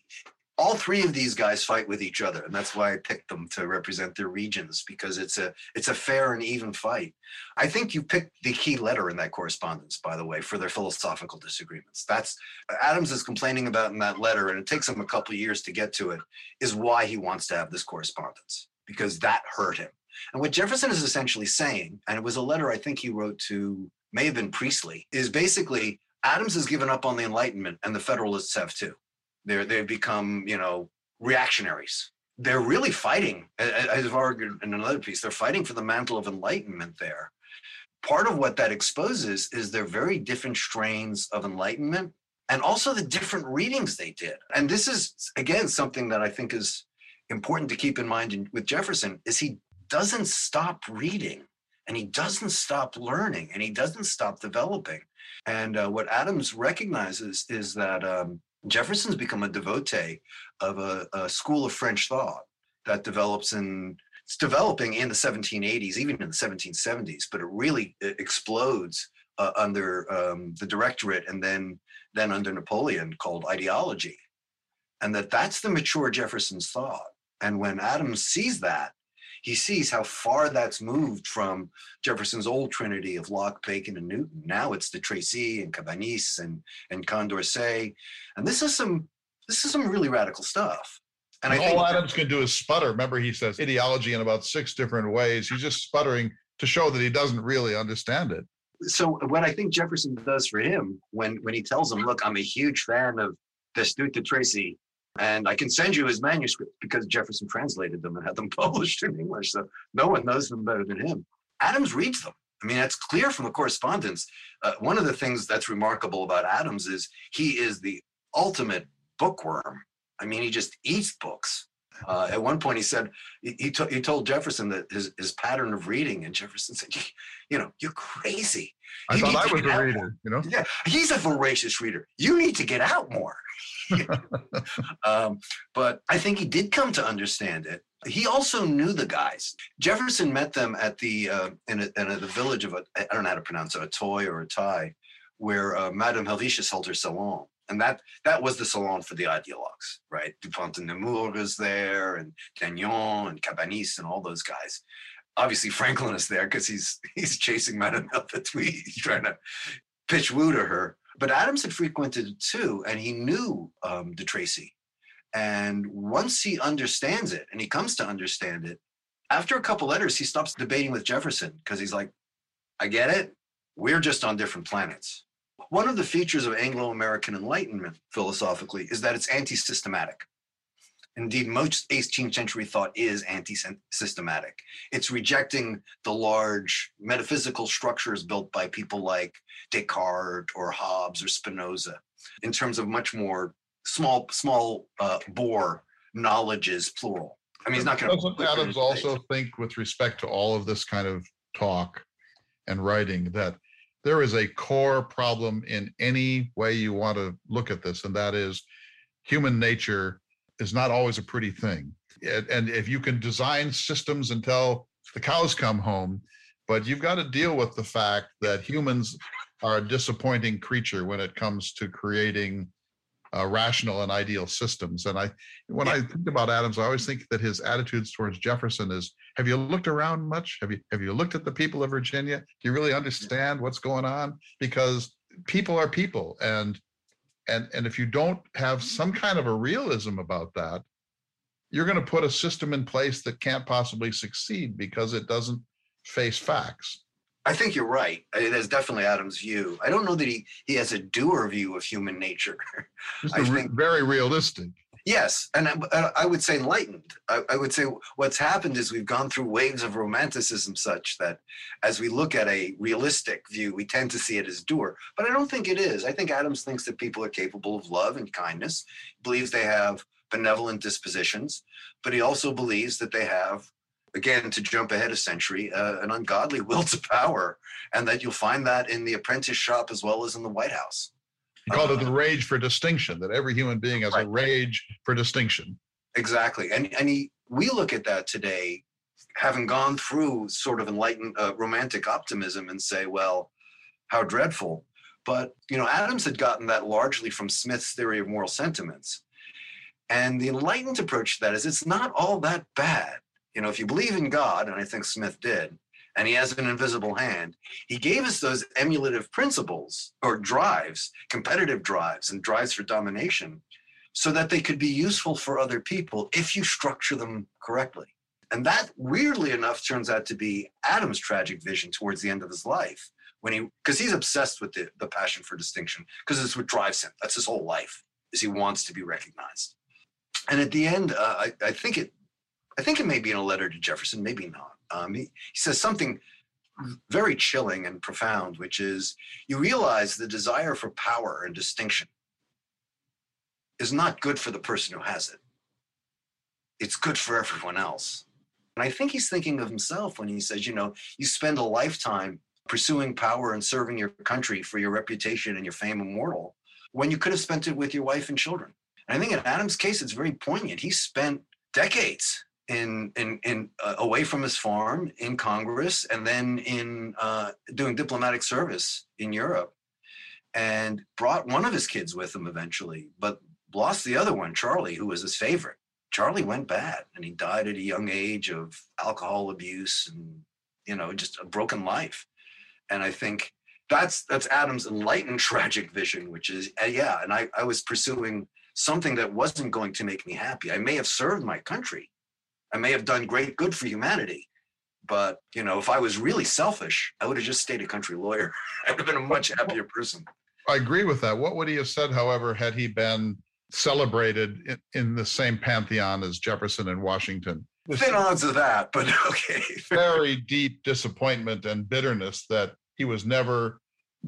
all three of these guys fight with each other, and that's why I picked them to represent their regions because it's a it's a fair and even fight. I think you picked the key letter in that correspondence, by the way, for their philosophical disagreements. That's Adams is complaining about in that letter, and it takes him a couple of years to get to it. Is why he wants to have this correspondence because that hurt him. And what Jefferson is essentially saying, and it was a letter I think he wrote to may have been Priestley, is basically Adams has given up on the Enlightenment and the Federalists have too. They're, they've become, you know, reactionaries. They're really fighting, as I've argued in another piece, they're fighting for the mantle of enlightenment there. Part of what that exposes is their very different strains of enlightenment and also the different readings they did. And this is, again, something that I think is important to keep in mind with Jefferson is he doesn't stop reading and he doesn't stop learning and he doesn't stop developing. And uh, what Adams recognizes is that um, Jefferson's become a devotee of a, a, school of French thought that develops in it's developing in the 1780s, even in the 1770s, but it really explodes uh, under um, the Directorate and then then under Napoleon called ideology, and that that's the mature Jefferson's thought. And when Adams sees that, he sees how far that's moved from Jefferson's old trinity of Locke, Bacon, and Newton. Now it's the Tracy and Cabanis and and Condorcet, and this is some this is some really radical stuff. And, and all Adams can do is sputter. Remember, he says ideology in about six different ways. He's just sputtering to show that he doesn't really understand it. So what I think Jefferson does for him when when he tells him, "Look, I'm a huge fan of Destutt de Tracy and I can send you his manuscripts because Jefferson translated them and had them published in English. So no one knows them better than him. Adams reads them. I mean, that's clear from the correspondence. Uh, one of the things that's remarkable about Adams is he is the ultimate bookworm. I mean, he just eats books. Uh, at one point, he said he, he, to, he, told Jefferson that his, his pattern of reading, and Jefferson said, "You know, you're crazy." I you thought I was a reader. You know, yeah, he's a voracious reader. You need to get out more. um, but I think he did come to understand it. He also knew the guys. Jefferson met them at the uh, in, a, in a, the village of a, I don't know how to pronounce it, a toy or a tie, where uh, Madame Helvetius held her salon, and that that was the salon for the ideologues, right? Dupont de Nemours is there, and Dagnon and Cabanis and all those guys. Obviously, Franklin is there because he's he's chasing Madame Helvetie. He's trying to pitch woo to her. But Adams had frequented it too, and he knew um, De Tracy. And once he understands it, and he comes to understand it, after a couple letters, he stops debating with Jefferson because he's like, I get it. We're just on different planets. One of the features of Anglo American Enlightenment philosophically is that it's anti systematic. Indeed, most 18th century thought is anti systematic. It's rejecting the large metaphysical structures built by people like Descartes or Hobbes or Spinoza in terms of much more small, small uh, bore knowledges, plural. I mean, he's not going to. Doesn't Adams also think, with respect to all of this kind of talk and writing, that there is a core problem in any way you want to look at this, and that is human nature is not always a pretty thing. And if you can design systems until the cows come home, but you've got to deal with the fact that humans are a disappointing creature when it comes to creating uh, rational and ideal systems. And I, when I think about Adams, I always think that his attitudes towards Jefferson is: Have you looked around much? Have you have you looked at the people of Virginia? Do you really understand what's going on? Because people are people, and and and if you don't have some kind of a realism about that, you're going to put a system in place that can't possibly succeed because it doesn't face facts. I think you're right. It is definitely Adam's view. I don't know that he he has a doer view of human nature. I think very realistic. Yes, and I, uh, I would say enlightened. I, I, would say what's happened is we've gone through waves of romanticism, such that as we look at a realistic view, we tend to see it as doer. But I don't think it is. I think Adams thinks that people are capable of love and kindness. believes they have benevolent dispositions, but he also believes that they have again, to jump ahead a century, uh, an ungodly will to power, and that you'll find that in the apprentice shop as well as in the White House. He called it the rage for distinction, that every human being has right. a rage for distinction. Exactly. And, and he, we look at that today, having gone through sort of enlightened uh, romantic optimism and say, well, how dreadful. But, you know, Adams had gotten that largely from Smith's theory of moral sentiments. And the enlightened approach to that is it's not all that bad you know, if you believe in God, and I think Smith did, and he has an invisible hand, he gave us those emulative principles or drives, competitive drives and drives for domination, so that they could be useful for other people if you structure them correctly. And that, weirdly enough, turns out to be Adam's tragic vision towards the end of his life. When he, because he's obsessed with the, the passion for distinction, because it's what drives him. That's his whole life, is he wants to be recognized. And at the end, uh, I, I think it I think it may be in a letter to Jefferson, maybe not. Um, he, he says something very chilling and profound, which is you realize the desire for power and distinction is not good for the person who has it. It's good for everyone else. And I think he's thinking of himself when he says, you know, you spend a lifetime pursuing power and serving your country for your reputation and your fame immortal when you could have spent it with your wife and children. And I think in Adam's case, it's very poignant. He spent decades in in in uh, away from his farm in Congress, and then in uh, doing diplomatic service in Europe, and brought one of his kids with him eventually, but lost the other one, Charlie, who was his favorite. Charlie went bad, and he died at a young age of alcohol abuse and you know just a broken life. And I think that's that's Adam's enlightened tragic vision, which is uh, yeah. And I I was pursuing something that wasn't going to make me happy. I may have served my country, I may have done great good for humanity. But you know, if I was really selfish, I would have just stayed a country lawyer. I would have been a much happier person. I agree with that. What would he have said, however, had he been celebrated in, in the same pantheon as Jefferson and Washington? Thin odds of that, but okay. very deep disappointment and bitterness that he was never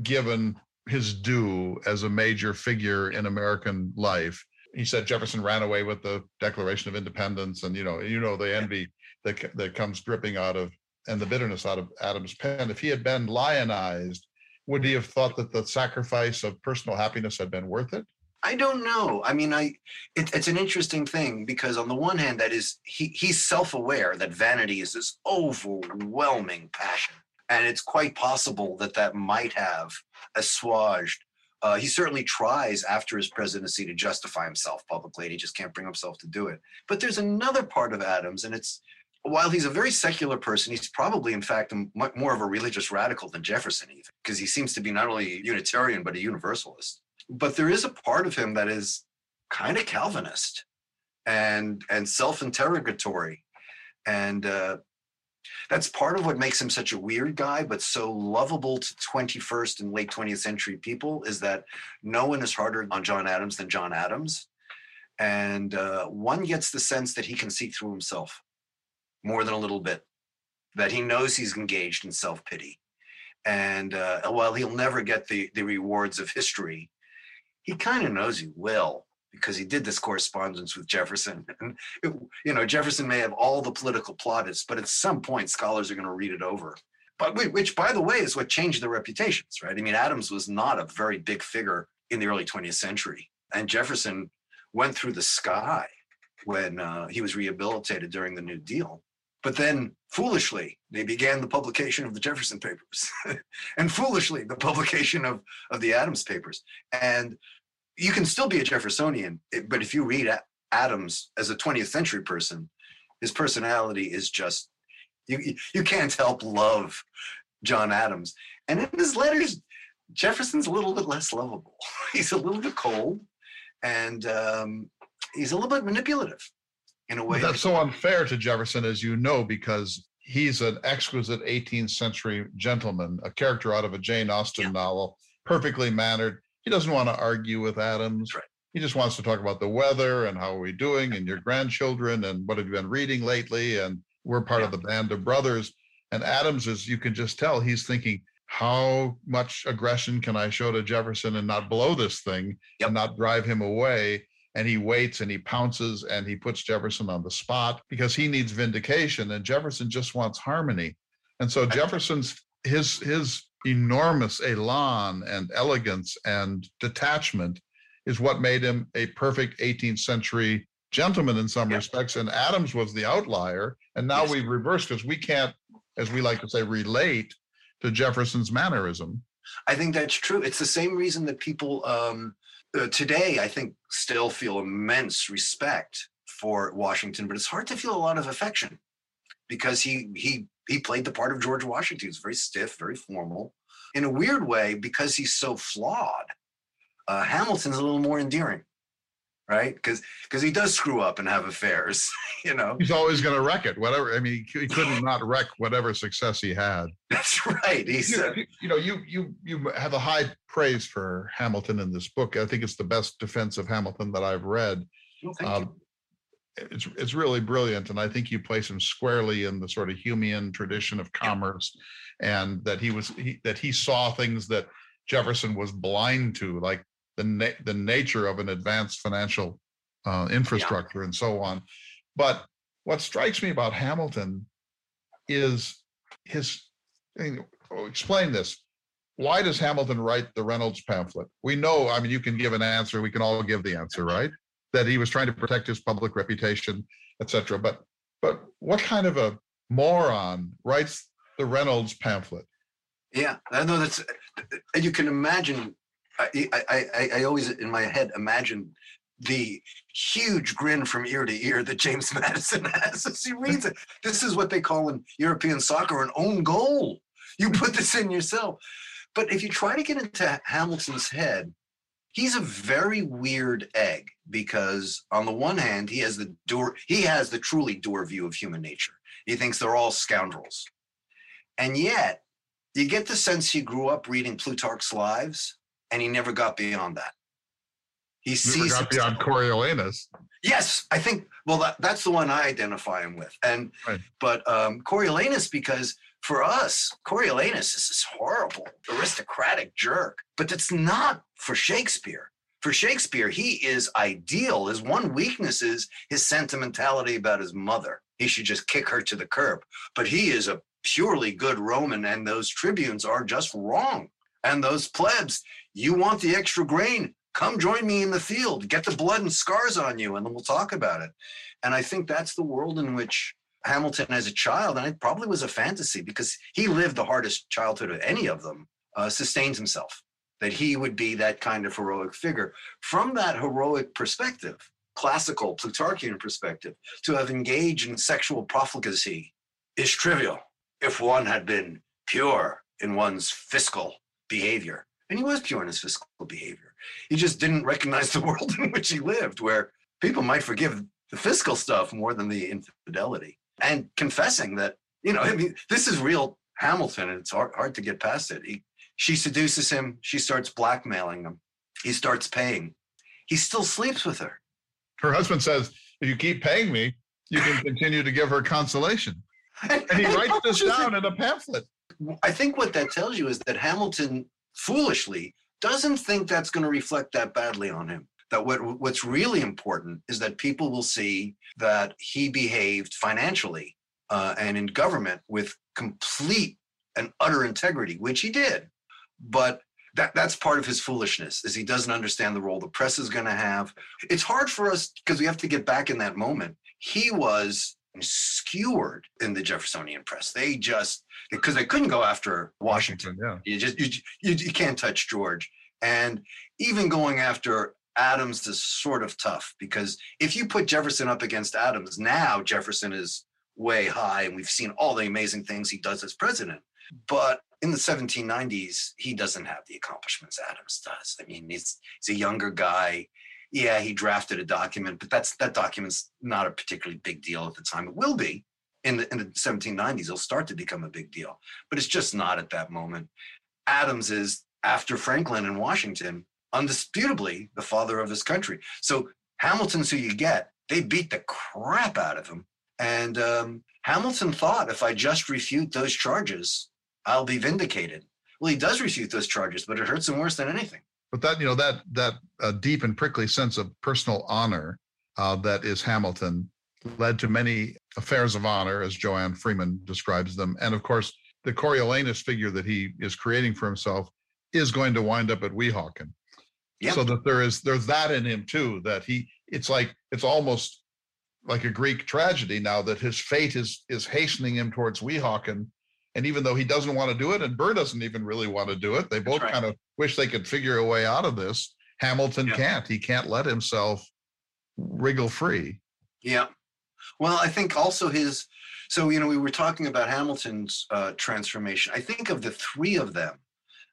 given his due as a major figure in American life he said Jefferson ran away with the Declaration of Independence, and you know, you know the envy that that comes dripping out of and the bitterness out of Adams' pen. If he had been lionized, would he have thought that the sacrifice of personal happiness had been worth it? I don't know. I mean, I it, it's an interesting thing because on the one hand, that is he he's self-aware that vanity is this overwhelming passion, and it's quite possible that that might have assuaged uh, he certainly tries after his presidency to justify himself publicly, and he just can't bring himself to do it. But there's another part of Adams, and it's while he's a very secular person, he's probably, in fact, much more of a religious radical than Jefferson, even because he seems to be not only Unitarian but a Universalist. But there is a part of him that is kind of Calvinist and and self-interrogatory, and uh, that's part of what makes him such a weird guy, but so lovable to 21st and late 20th century people is that no one is harder on John Adams than John Adams. And uh, one gets the sense that he can see through himself more than a little bit, that he knows he's engaged in self pity. And uh, while he'll never get the, the rewards of history, he kind of knows he will because he did this correspondence with Jefferson. And, it, you know, Jefferson may have all the political plaudits, but at some point, scholars are going to read it over. But which, by the way, is what changed their reputations, right? I mean, Adams was not a very big figure in the early 20th century, and Jefferson went through the sky when uh, he was rehabilitated during the New Deal. But then foolishly, they began the publication of the Jefferson papers and foolishly the publication of, of the Adams papers. And you can still be a Jeffersonian, but if you read Adams as a 20th century person, his personality is just you you can't help love John Adams. And in his letters, Jefferson's a little bit less lovable. he's a little bit cold, and um, he's a little bit manipulative in a way. That's so unfair to Jefferson, as you know, because he's an exquisite 18th century gentleman, a character out of a Jane Austen yeah. novel, perfectly mannered. He doesn't want to argue with Adams. Right. He just wants to talk about the weather and how are we doing and your grandchildren and what have you been reading lately. And we're part yeah. of the band of brothers. And Adams is, you can just tell he's thinking, how much aggression can I show to Jefferson and not blow this thing yep. and not drive him away? And he waits and he pounces and he puts Jefferson on the spot because he needs vindication and Jefferson just wants harmony. And so Jefferson's his his enormous elan and elegance and detachment is what made him a perfect 18th century gentleman in some yep. respects. And Adams was the outlier. And now yes. we've reversed because we can't, as we like to say, relate to Jefferson's mannerism. I think that's true. It's the same reason that people um, uh, today, I think, still feel immense respect for Washington, but it's hard to feel a lot of affection because he he he played the part of George Washington. He's very stiff, very formal. In a weird way, because he's so flawed, uh, Hamilton's a little more endearing right? Because because he does screw up and have affairs, you know. He's always going to wreck it. Whatever. I mean, he, couldn't not wreck whatever success he had. That's right. He's you, uh, you know you you you have a high praise for Hamilton in this book. I think it's the best defense of Hamilton that I've read. Well, thank um, you. It's it's really brilliant, and I think you place him squarely in the sort of Humean tradition of commerce, and that he was he, that he saw things that Jefferson was blind to, like the na- the nature of an advanced financial uh, infrastructure yeah. and so on. But what strikes me about Hamilton is his. Oh, explain this. Why does Hamilton write the Reynolds pamphlet? We know. I mean, you can give an answer. We can all give the answer, right? That he was trying to protect his public reputation, etc. But but what kind of a moron writes the Reynolds pamphlet? Yeah, I know that's. You can imagine I, I, I always in my head imagine the huge grin from ear to ear that James Madison has as he reads it. This is what they call in European soccer an own goal. You put this in yourself. But if you try to get into Hamilton's head, he's a very weird egg because on the one hand, he has the dour, he has the truly dour view of human nature. He thinks they're all scoundrels. And yet, you get the sense he grew up reading Plutarch's Lives and he never got beyond that. He sees got beyond Coriolanus. Yes, I think. Well, that, that's the one I identify him with, and right. but um, Coriolanus because for us, Coriolanus is this horrible aristocratic jerk, but that's not for Shakespeare. For Shakespeare, he is ideal. His one weakness is his sentimentality about his mother. He should just kick her to the curb. But he is a purely good Roman, and those tribunes are just wrong. And those plebs, you want the extra grain? Come join me in the field. Get the blood and scars on you, and then we'll talk about it. And I think that's the world in which Hamilton, as a child, and it probably was a fantasy because he lived the hardest childhood of any of them, uh, sustains himself. That he would be that kind of heroic figure. From that heroic perspective, classical Plutarchian perspective, to have engaged in sexual profligacy is trivial if one had been pure in one's fiscal behavior. And he was pure in his fiscal behavior. He just didn't recognize the world in which he lived, where people might forgive the fiscal stuff more than the infidelity. And confessing that, you know, I mean, this is real Hamilton, and it's hard, hard to get past it. He, she seduces him. She starts blackmailing him. He starts paying. He still sleeps with her. Her husband says, if you keep paying me, you can continue to give her consolation. And he writes this down in a pamphlet. I think what that tells you is that Hamilton foolishly doesn't think that's going to reflect that badly on him. That what what's really important is that people will see that he behaved financially uh, and in government with complete and utter integrity, which he did. But that that's part of his foolishness is he doesn't understand the role the press is going to have. It's hard for us because we have to get back in that moment. He was skewered in the Jeffersonian press. They just because they couldn't go after Washington. Yeah. You just you, you you can't touch George, and even going after Adams is sort of tough because if you put Jefferson up against Adams now, Jefferson is way high, and we've seen all the amazing things he does as president. But in the 1790s, he doesn't have the accomplishments Adams does. I mean, he's he's a younger guy. Yeah, he drafted a document, but that's that document's not a particularly big deal at the time. It will be in the in the 1790s. It'll start to become a big deal, but it's just not at that moment. Adams is after Franklin and Washington, undisputably the father of his country. So Hamilton's who you get. They beat the crap out of him, and um, Hamilton thought if I just refute those charges, I'll be vindicated. Well, he does refute those charges, but it hurts him worse than anything. But that you know that that uh, deep and prickly sense of personal honor uh, that is Hamilton led to many affairs of honor, as Joanne Freeman describes them, and of course the Coriolanus figure that he is creating for himself is going to wind up at Weehawken. Yeah. So that there is there's that in him too. That he it's like it's almost like a Greek tragedy now that his fate is is hastening him towards Weehawken and even though he doesn't want to do it, and Burr doesn't even really want to do it, they both right. kind of wish they could figure a way out of this. Hamilton Yeah. can't. He can't let himself wriggle free. Yeah. Well, I think also his. So you know, we were talking about Hamilton's uh, transformation. I think of the three of them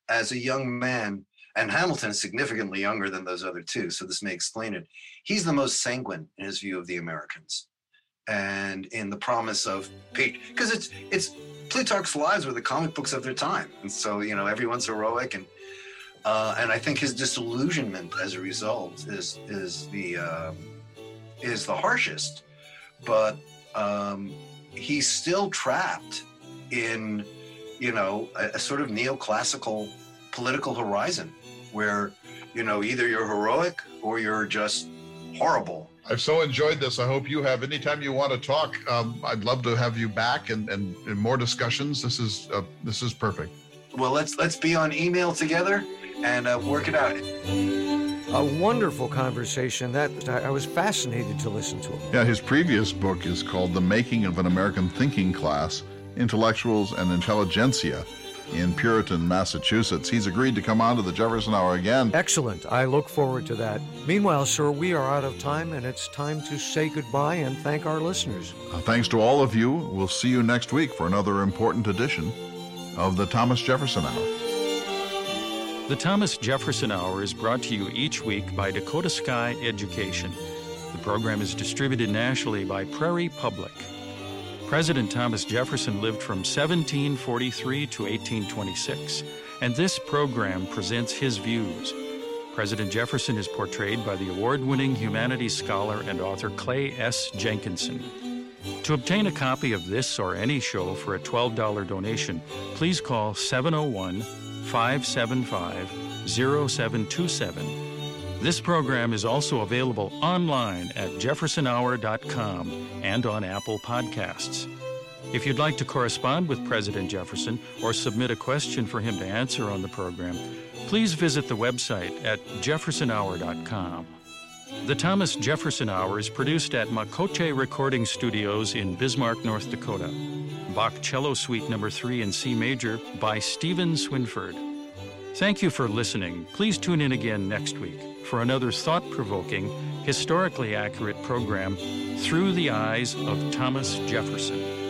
as a young man, and Hamilton is significantly younger than those other two. So this may explain it. He's the most sanguine in his view of the Americans, and in the promise of Pete because it's it's Plutarch's lives were the comic books of their time, and so you know everyone's heroic and. Uh, and I think his disillusionment as a result is is the uh, is the harshest but um, he's still trapped in, you know, a, a sort of neoclassical political horizon where, you know, either you're heroic or you're just horrible. I've so enjoyed this. I hope you have. Anytime you want to talk, um, I'd love to have you back and, and, and more discussions. This is uh, this is perfect. Well, let's let's be on email together and uh, work it out. A wonderful conversation that I I was fascinated to listen to. Yeah, his previous book is called The Making of an American Thinking Class Intellectuals and Intelligentsia in Puritan, Massachusetts. He's agreed to come on to the Jefferson Hour again. Excellent. I look forward to that. Meanwhile, sir, we are out of time and it's time to say goodbye and thank our listeners. Uh, thanks to all of you. We'll see you next week for another important edition of the Thomas Jefferson Hour. The Thomas Jefferson Hour is brought to you each week by Dakota Sky Education. The program is distributed nationally by Prairie Public. President Thomas Jefferson lived from 1743 to 1826, and this program presents his views. President Jefferson is portrayed by the award winning humanities scholar and author Clay S. Jenkinson. To obtain a copy of this or any show for a $12 donation, please call 701 575 0727. This program is also available online at jeffersonhour.com and on Apple Podcasts. If you'd like to correspond with President Jefferson or submit a question for him to answer on the program, please visit the website at jeffersonhour.com. The Thomas Jefferson Hour is produced at Makoche Recording Studios in Bismarck, North Dakota. Bach Cello Suite Number 3 in C Major by Stephen Swinford. Thank you for listening. Please tune in again next week for another thought provoking, historically accurate program through the eyes of Thomas Jefferson.